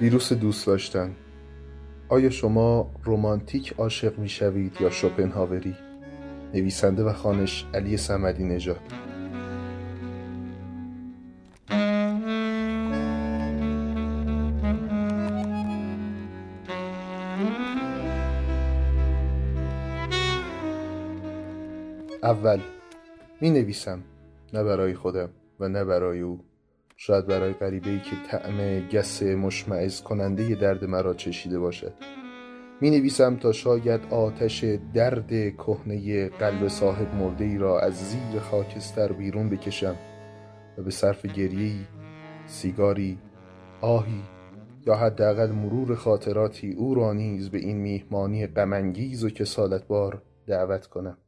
ویروس دوست داشتن. آیا شما رومانتیک عاشق می شوید یا شوپنهاوری؟ نویسنده و خانش علی سمدی نژاد. اول می نویسم نه برای خودم و نه برای او. شاید برای غریبه ای که طعم گس مشمعز کننده درد مرا چشیده باشد. می نویسم تا شاید آتش درد کهنه قلب صاحب مرده ای را از زیر خاکستر بیرون بکشم و به صرف گریهی سیگاری آهی یا حداقل مرور خاطراتی او را نیز به این میهمانی غمانگیز و کسالتبار دعوت کنم.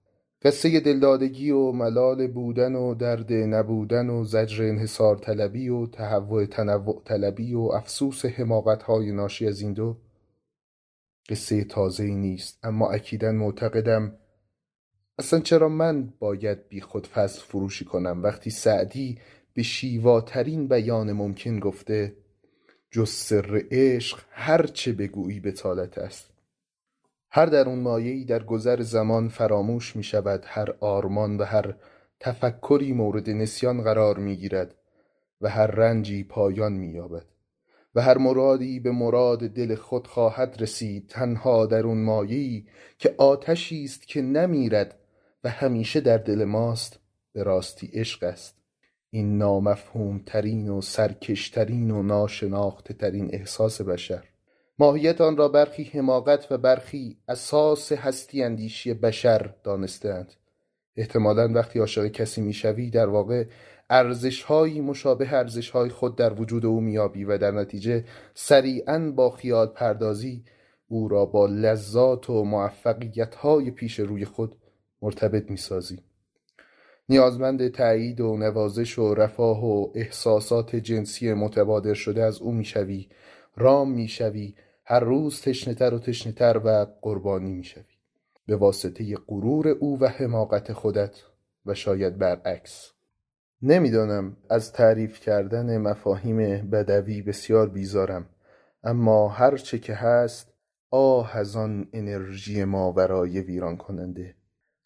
قصه دلدادگی و ملال بودن و درد نبودن و زجر انحصار طلبی و تهوع تنوع طلبی و افسوس حماقت های ناشی از این دو قصه تازه نیست. اما اکیدا معتقدم اصلا چرا من باید بی خود فصل فروشی کنم؟ وقتی سعدی به شیواترین بیان ممکن گفته جز سر عشق هر چه بگویی بتالت است. هر درون مایه‌ای در گذر زمان فراموش می شود هر آرمان و هر تفکری مورد نسیان قرار می گیرد و هر رنجی پایان می یابد و هر مرادی به مراد دل خود خواهد رسید تنها در اون مایه‌ای که آتشی است که نمیرد و همیشه در دل ماست به راستی عشق است. این نامفهوم ترین و سرکشترین و ناشناخته ترین احساس بشر. ماهیت آن را برخی حماقت و برخی اساس هستی اندیشی بشر دانستهاند. احتمالا وقتی عاشق کسی می‌شوی در واقع ارزشهایی مشابه ارزشهای خود در وجود او میابی و در نتیجه سریعا با خیال پردازی او را با لذات و موفقیت های پیش روی خود مرتبط می‌سازی. نیازمند تایید و نوازش و رفاه و احساسات جنسی متبادر شده از او می‌شوی. رام می‌شوی هر روز تشنهتر و تشنهتر و قربانی می‌شوی. به واسطه غرور او و حماقت خودت و شاید برعکس. نمی‌دانم از تعریف کردن مفاهیم بدوی بسیار بیزارم اما هر چه که هست آه از آن انرژی ماورای ویران کننده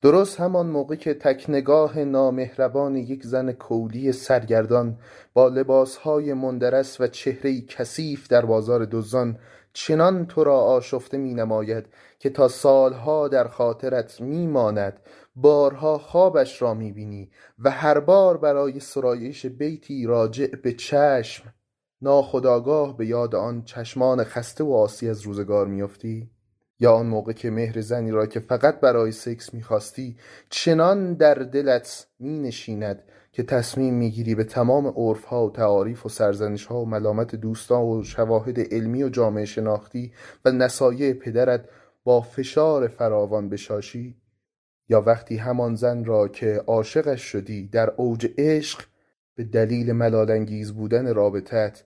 درست همان موقع که تکنگاه نامهربان یک زن کولی سرگردان با لباسهای مندرس و چهرهی کثیف در بازار دزدان چنان تو را آشفته می نماید که تا سالها در خاطرت می ماند بارها خوابش را می بینی و هر بار برای سرایش بیتی راجع به چشم ناخداگاه به یاد آن چشمان خسته و آسی از روزگار میافتی. یا آن موقع که مهر زنی را که فقط برای سکس می‌خواستی چنان در دلت می نشیند که تصمیم می‌گیری به تمام عرفها و تعاریف و سرزنشها و ملامت دوستان و شواهد علمی و جامعه شناختی و نصایح پدرت با فشار فراوان بشاشی یا وقتی همان زن را که عاشقش شدی در اوج عشق به دلیل ملالانگیز بودن رابطت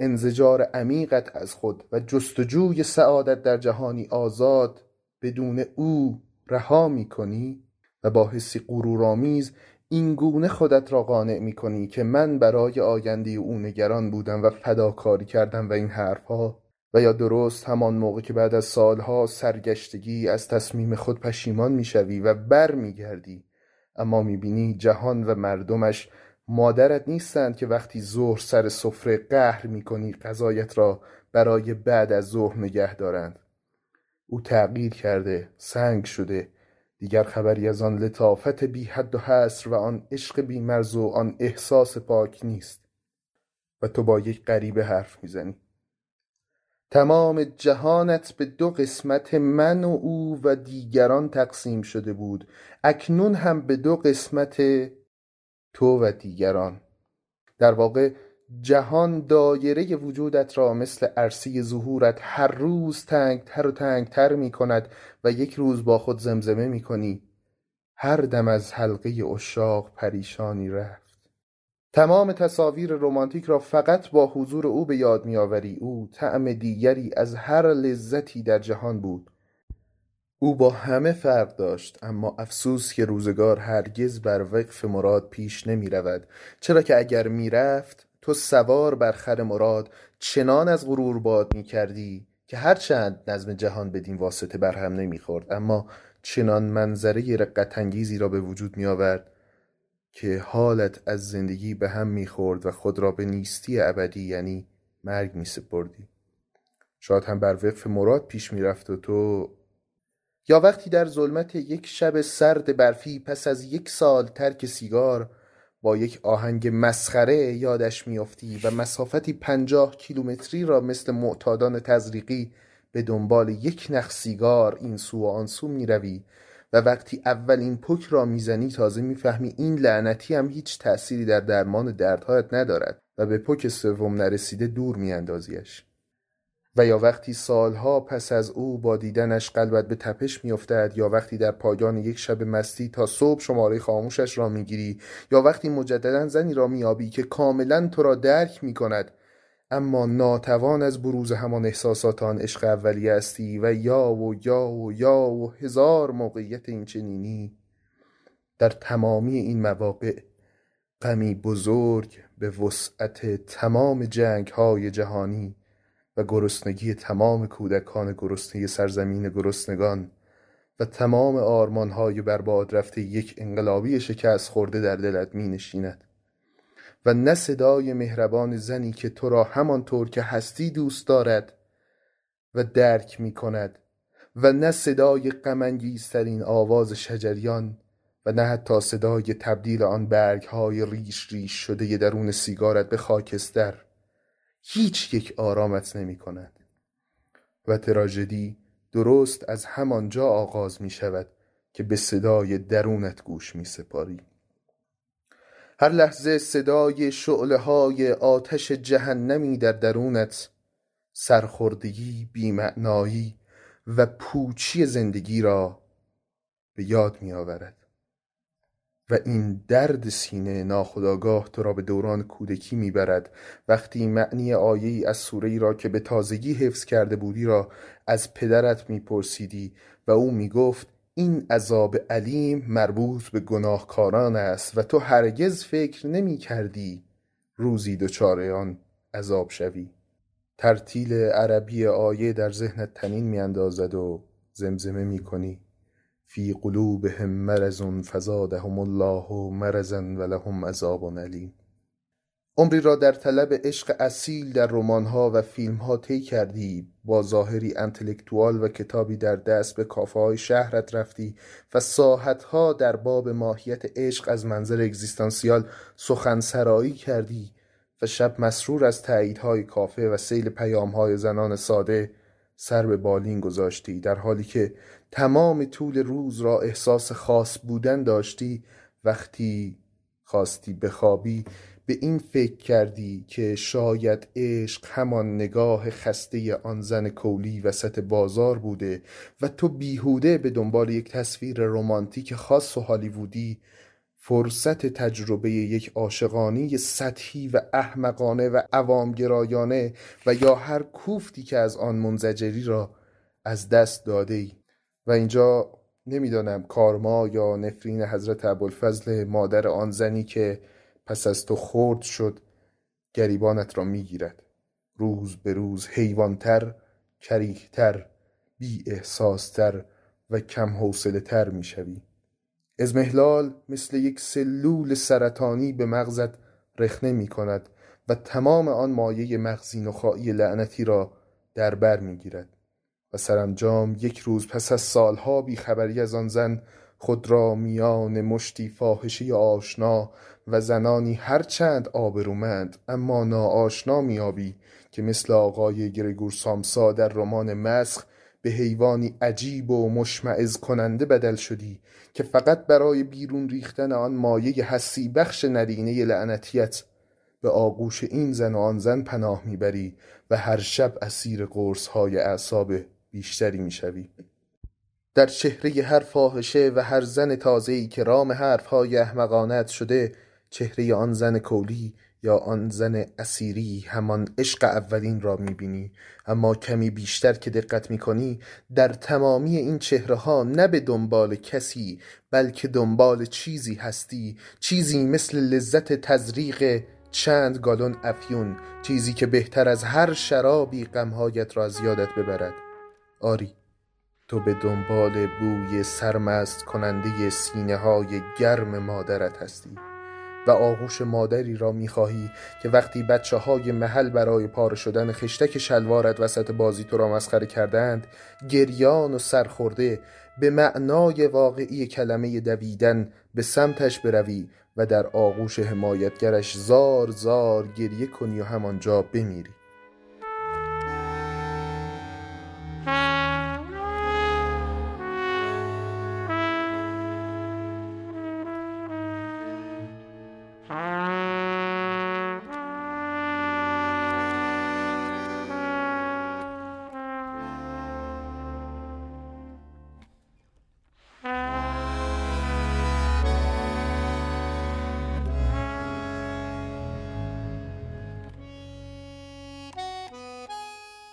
انزجار عمیقت از خود و جستجوی سعادت در جهانی آزاد بدون او رها می کنی و با حسی غرورآمیز این گونه خودت را قانع می کنی که من برای آینده او نگران بودم و فداکاری کردم و این حرفها و یا درست همان موقع که بعد از سالها سرگشتگی از تصمیم خود پشیمان می‌شوی و بر میگردی اما می‌بینی جهان و مردمش مادرت نیستند که وقتی ظهر سر سفره قهر می‌کنی غذایت را برای بعد از ظهر نگه دارند. او تغییر کرده سنگ شده. دیگر خبری از آن لطافت بی حد و حصر و آن عشق بی مرز و آن احساس پاک نیست. و تو با یک غریبه حرف می‌زنی. تمام جهانت به دو قسمت من و او و دیگران تقسیم شده بود. اکنون هم به دو قسمت تو و دیگران. در واقع جهان دایره وجودت را مثل عرصه ظهورت هر روز تنگتر و تنگتر می کند و یک روز با خود زمزمه می کنی هر دم از حلقه اشاق پریشانی رفت. تمام تصاویر رمانتیک را فقط با حضور او به یاد میآوری. او طعم دیگری از هر لذتی در جهان بود. او با همه فرق داشت اما افسوس که روزگار هرگز بر وقف مراد پیش نمی رود چرا که اگر می رفت تو سوار بر خر مراد چنان از غرور باد می کردی که هرچند نظم جهان بدین واسطه برهم نمی خورد اما چنان منظره رقت انگیزی را به وجود می آورد که حالت از زندگی به هم می خورد و خود را به نیستی ابدی یعنی مرگ می سپردی شاید هم بر وقف مراد پیش می رفت و تو یا وقتی در ظلمت یک شب سرد برفی پس از یک سال ترک سیگار با یک آهنگ مسخره یادش میافتی و مسافتی پنجاه کیلومتری را مثل معتادان تزریقی به دنبال یک نخ سیگار این سو و آن سو می‌روی و وقتی اولین پک را می‌زنی تازه می‌فهمی این لعنتی هم هیچ تأثیری در درمان دردهایت ندارد و به پک سوم نرسیده دور میاندازیش. و یا وقتی سالها پس از او با دیدنش قلبت به تپش میافتد یا وقتی در پایان یک شب مستی تا صبح شماره خاموشش را می‌گیری یا وقتی مجددا زنی را میابی که کاملا تو را درک می‌کند اما ناتوان از بروز همان احساسات آن عشق اولیه هستی و یا و یا و یا و هزار موقعیت این چنینی. در تمامی این مواقع غمی بزرگ به وسعت تمام جنگ های جهانی و گرسنگی تمام کودکان گرسنه سرزمین گرسنگان و تمام آرمانهای برباد رفته یک انقلابی شکست خورده در دلت می نشیند و نه صدای مهربان زنی که تو را همانطور که هستی دوست دارد و درک می کند و نه صدای غمانگیزترین آواز شجریان و نه حتی صدای تبدیل آن برگ های ریش ریش شده درون سیگارت به خاکستر. هیچ یک آرامت نمی کند. و تراژدی درست از همانجا آغاز می شود که به صدای درونت گوش می سپاری. هر لحظه صدای شعله های آتش جهنمی در درونت سرخوردگی بیمعنایی و پوچی زندگی را به یاد می آورد. و این درد سینه ناخداگاه تو را به دوران کودکی می‌برد. وقتی معنی آیه‌ای از سوره را که به تازگی حفظ کرده بودی را از پدرت میپرسیدی و او می‌گفت این عذاب علیم مربوط به گناهکاران است و تو هرگز فکر نمی کردی روزی دچار آن عذاب شوی. ترتیل عربی آیه در ذهنت تنین میاندازد و زمزمه می‌کنی. فی قلوبهم مرض فزادهم الله مرضا ولهم عذاب علیم. عمری را در طلب عشق اصیل در رمانها و فیلمها طی کردی با ظاهری انتلکتوال و کتابی در دست به کافه های شهرت رفتی و ساحتها در باب ماهیت عشق از منظر اگزیستانسیال سخن سرایی کردی و شب مسرور از تاییدهای کافه و سیل پیامهای زنان ساده سر به بالین گذاشتی در حالی که تمام طول روز را احساس خاص بودن داشتی وقتی خواستی بخوابی به این فکر کردی که شاید عشق همان نگاه خسته آن زن کولی وسط بازار بوده و تو بیهوده به دنبال یک تصویر رمانتیک خاص و هالیوودی. فرصت تجربه یک عاشقانی سطحی و احمقانه و عوامگرایانه و یا هر کوفتی که از آن منزجری را از دست داده ای. و اینجا نمی‌دانم کارما یا نفرین حضرت ابوالفضل مادر آن زنی که پس از تو خرد شد گریبانت را می‌گیرد. روز به روز حیوانتر کریهتر بی احساستر و کم حوصله تر می‌شوی ازمهلال مثل یک سلول سرطانی به مغزت رخنه می کند و تمام آن مایه مغزی نخایی لعنتی را در بر می گیرد و سرانجام یک روز پس از سالها بیخبری از آن زن خود را میان مشتی فاحشه آشنا و زنانی هرچند آبرومند اما ناآشنا میابی که مثل آقای گرگور سامسا در رمان مسخ به حیوانی عجیب و مشمعز کننده بدل شدی که فقط برای بیرون ریختن آن مایه حسی بخش نرینه لعنتیت. به آغوش این زن و آن زن پناه می‌بری و هر شب اسیر قرص های اعصاب بیشتری می‌شوی. در چهره هر فاحشه و هر زن تازه‌ای که رام حرفهای احمقانت شده چهره آن زن کولی یا آن زن اسیری همان عشق اولین را می‌بینی. اما کمی بیشتر که دقت می‌کنی در تمامی این چهره ها نه به دنبال کسی بلکه دنبال چیزی هستی. چیزی مثل لذت تزریق چند گالون افیون چیزی که بهتر از هر شرابی غمهایت را از یادت ببرد. آری تو به دنبال بوی سرمست کننده سینه های گرم مادرت هستی و آغوش مادری را می‌خواهی که وقتی بچه های محل برای پاره شدن خشتک شلوارت وسط بازی تو را مسخره کردند گریان و سرخورده به معنای واقعی کلمه دویدن به سمتش بروی و در آغوش حمایتگرش زار زار گریه کنی و همانجا بمیری.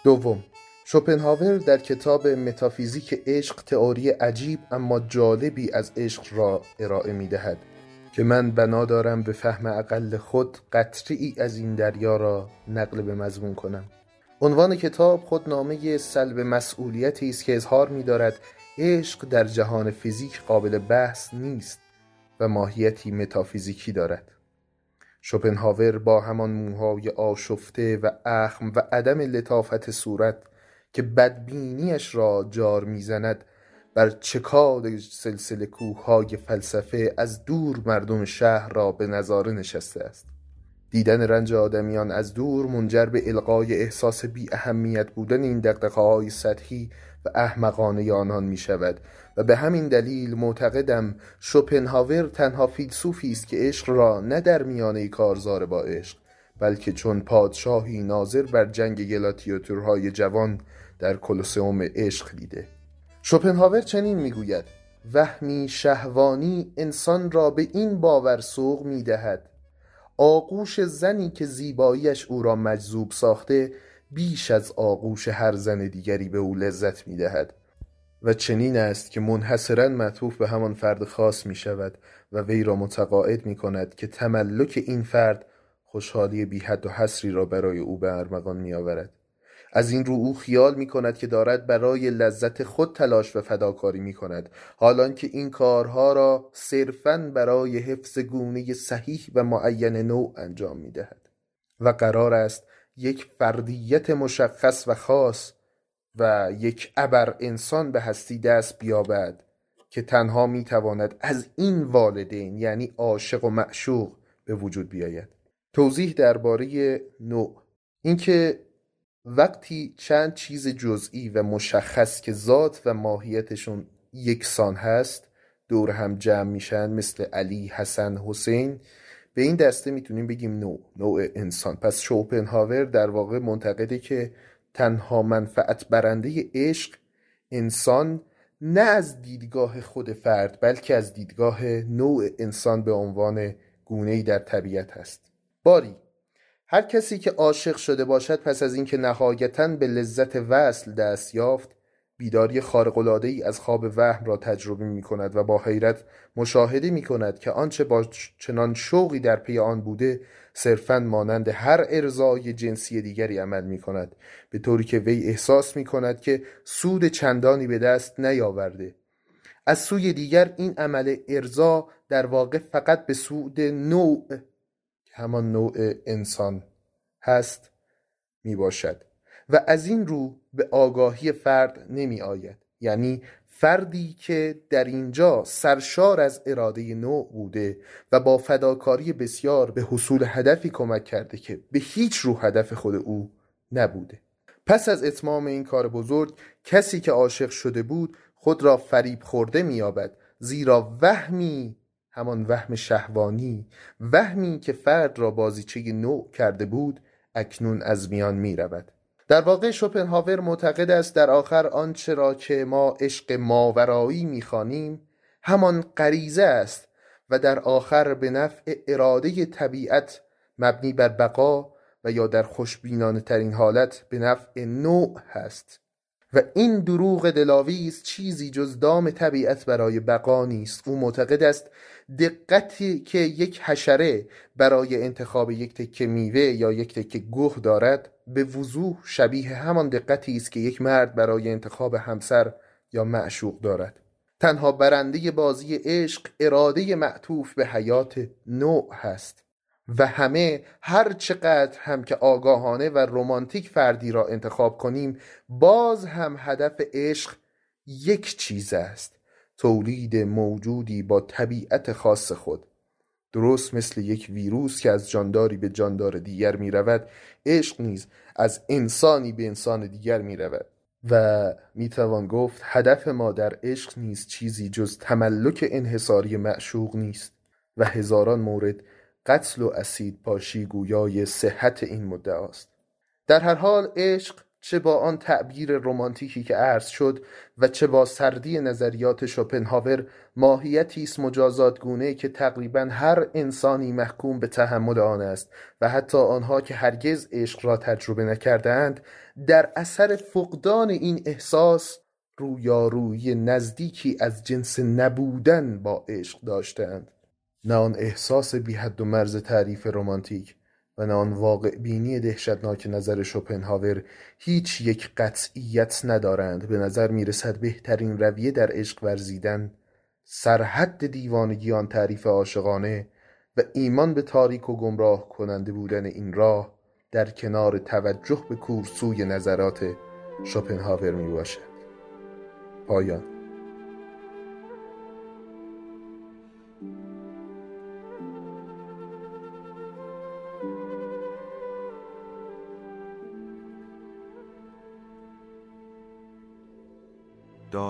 دوم شوپنهاور در کتاب متافیزیک عشق تئوری عجیب اما جالبی از عشق را ارائه می دهد که من بنا دارم به فهم اقل خود قطری از این دریا را نقل به مضمون کنم. عنوان کتاب خود نامه سلب مسئولیتی است که اظهار می دارد عشق در جهان فیزیک قابل بحث نیست و ماهیتی متافیزیکی دارد. شوپنهاور با همان موهای آشفته و اخم و عدم لطافت صورت که بدبینیش را جار می‌زند بر چکاد سلسله کوههای فلسفه از دور مردم شهر را به نظاره نشسته است. دیدن رنج آدمیان از دور منجر به القای احساس بی اهمیت بودن این دقدقه های سطحی و احمقانه آنان می شود و به همین دلیل معتقدم شوپنهاور تنها فیلسوفی است که عشق را نه در میانه کارزار با عشق بلکه چون پادشاهی ناظر بر جنگ گلاتیاتورهای جوان در کلوسئوم عشق دیده. شوپنهاور چنین می‌گوید وهمی شهوانی انسان را به این باور سوق می‌دهد. آغوش زنی که زیباییش او را مجذوب ساخته بیش از آغوش هر زن دیگری به او لذت می‌دهد و چنین است که منحصرا معطوف به همان فرد خاص می شود و وی را متقاعد می کند که تملک این فرد خوشحالی بی حد و حسری را برای او به ارمغان می آورد. از این رو او خیال می کند که دارد برای لذت خود تلاش و فداکاری می کند حالان که این کارها را صرفا برای حفظ گونه صحیح و معین نوع انجام می دهد و قرار است یک فردیت مشخص و خاص و یک ابر انسان به هستی دست بیابد که تنها می تواند از این والدین یعنی عاشق و معشوق به وجود بیاید. توضیح درباره نوع. اینکه وقتی چند چیز جزئی و مشخص که ذات و ماهیتشون یکسان هست دور هم جمع میشن مثل علی، حسن، حسین به این دسته می‌تونیم بگیم نوع نوع انسان. پس شوپنهاور در واقع منتقده که تنها منفعت برنده عشق انسان نه از دیدگاه خود فرد بلکه از دیدگاه نوع انسان به عنوان گونه‌ای در طبیعت است باری هر کسی که عاشق شده باشد پس از اینکه نهایتا به لذت وصل دست یافت بیداری خارق‌العاده ای از خواب وهم را تجربه می کند و با حیرت مشاهده می کند که آنچه با چنان شوقی در پی آن بوده صرفا مانند هر ارزای جنسی دیگری عمل می کند به طوری که وی احساس می کند که سود چندانی به دست نیاورده. از سوی دیگر این عمل ارزا در واقع فقط به سود نوع همان نوع انسان هست می باشد و از این رو به آگاهی فرد نمی آید یعنی فردی که در اینجا سرشار از اراده نوع بوده و با فداکاری بسیار به حصول هدفی کمک کرده که به هیچ رو هدف خود او نبوده. پس از اتمام این کار بزرگ کسی که عاشق شده بود خود را فریب خورده مییابد زیرا وهمی همان وهم شهوانی وهمی که فرد را بازیچه نوع کرده بود اکنون از میان می رود در واقع شوپنهاور معتقد است در آخر آنچه را که ما عشق ماورایی می‌خوانیم همان غریزه است و در آخر به نفع اراده طبیعت مبنی بر بقا و یا در خوشبینانه ترین حالت به نفع نوع هست. و این دروغ دلاویز چیزی جز دام طبیعت برای بقا نیست. او معتقد است دقتی که یک حشره برای انتخاب یک تکه میوه یا یک تکه گوه دارد به وضوح شبیه همان دقتی است که یک مرد برای انتخاب همسر یا معشوق دارد. تنها برنده بازی عشق اراده معطوف به حیات نوع هست و همه هر چقدر هم که آگاهانه و رمانتیک فردی را انتخاب کنیم باز هم هدف عشق یک چیز است. تولید موجودی با طبیعت خاص خود. درست مثل یک ویروس که از جانداری به جاندار دیگر می رود عشق نیز از انسانی به انسان دیگر می رود و می توان گفت هدف ما در عشق نیز چیزی جز تملک انحصاری معشوق نیست. و هزاران مورد قتل و اسید پاشی گویای صحت این مدعاست. در هر حال عشق چه با آن تعبیر رمانتیکی که عرض شد و چه با سردی نظریات شوپنهاور ماهیتی است مجازات گونه که تقریبا هر انسانی محکوم به تحمل آن است و حتی آنها که هرگز عشق را تجربه نکردهاند در اثر فقدان این احساس رویارویی نزدیکی از جنس نبودن با عشق داشتند نه آن احساس بی حد و مرز تعریف رمانتیک و واقع بینی دهشتناک نظر شوپنهاور هیچ یک قطعیت ندارند. به نظر می رسد بهترین رویه در عشق ورزیدن سرحد دیوانگی آن تعریف عاشقانه و ایمان به تاریک و گمراه کننده بودن این راه در کنار توجه به کورسوی نظرات شوپنهاور می باشد پایان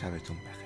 شبتون بخیر.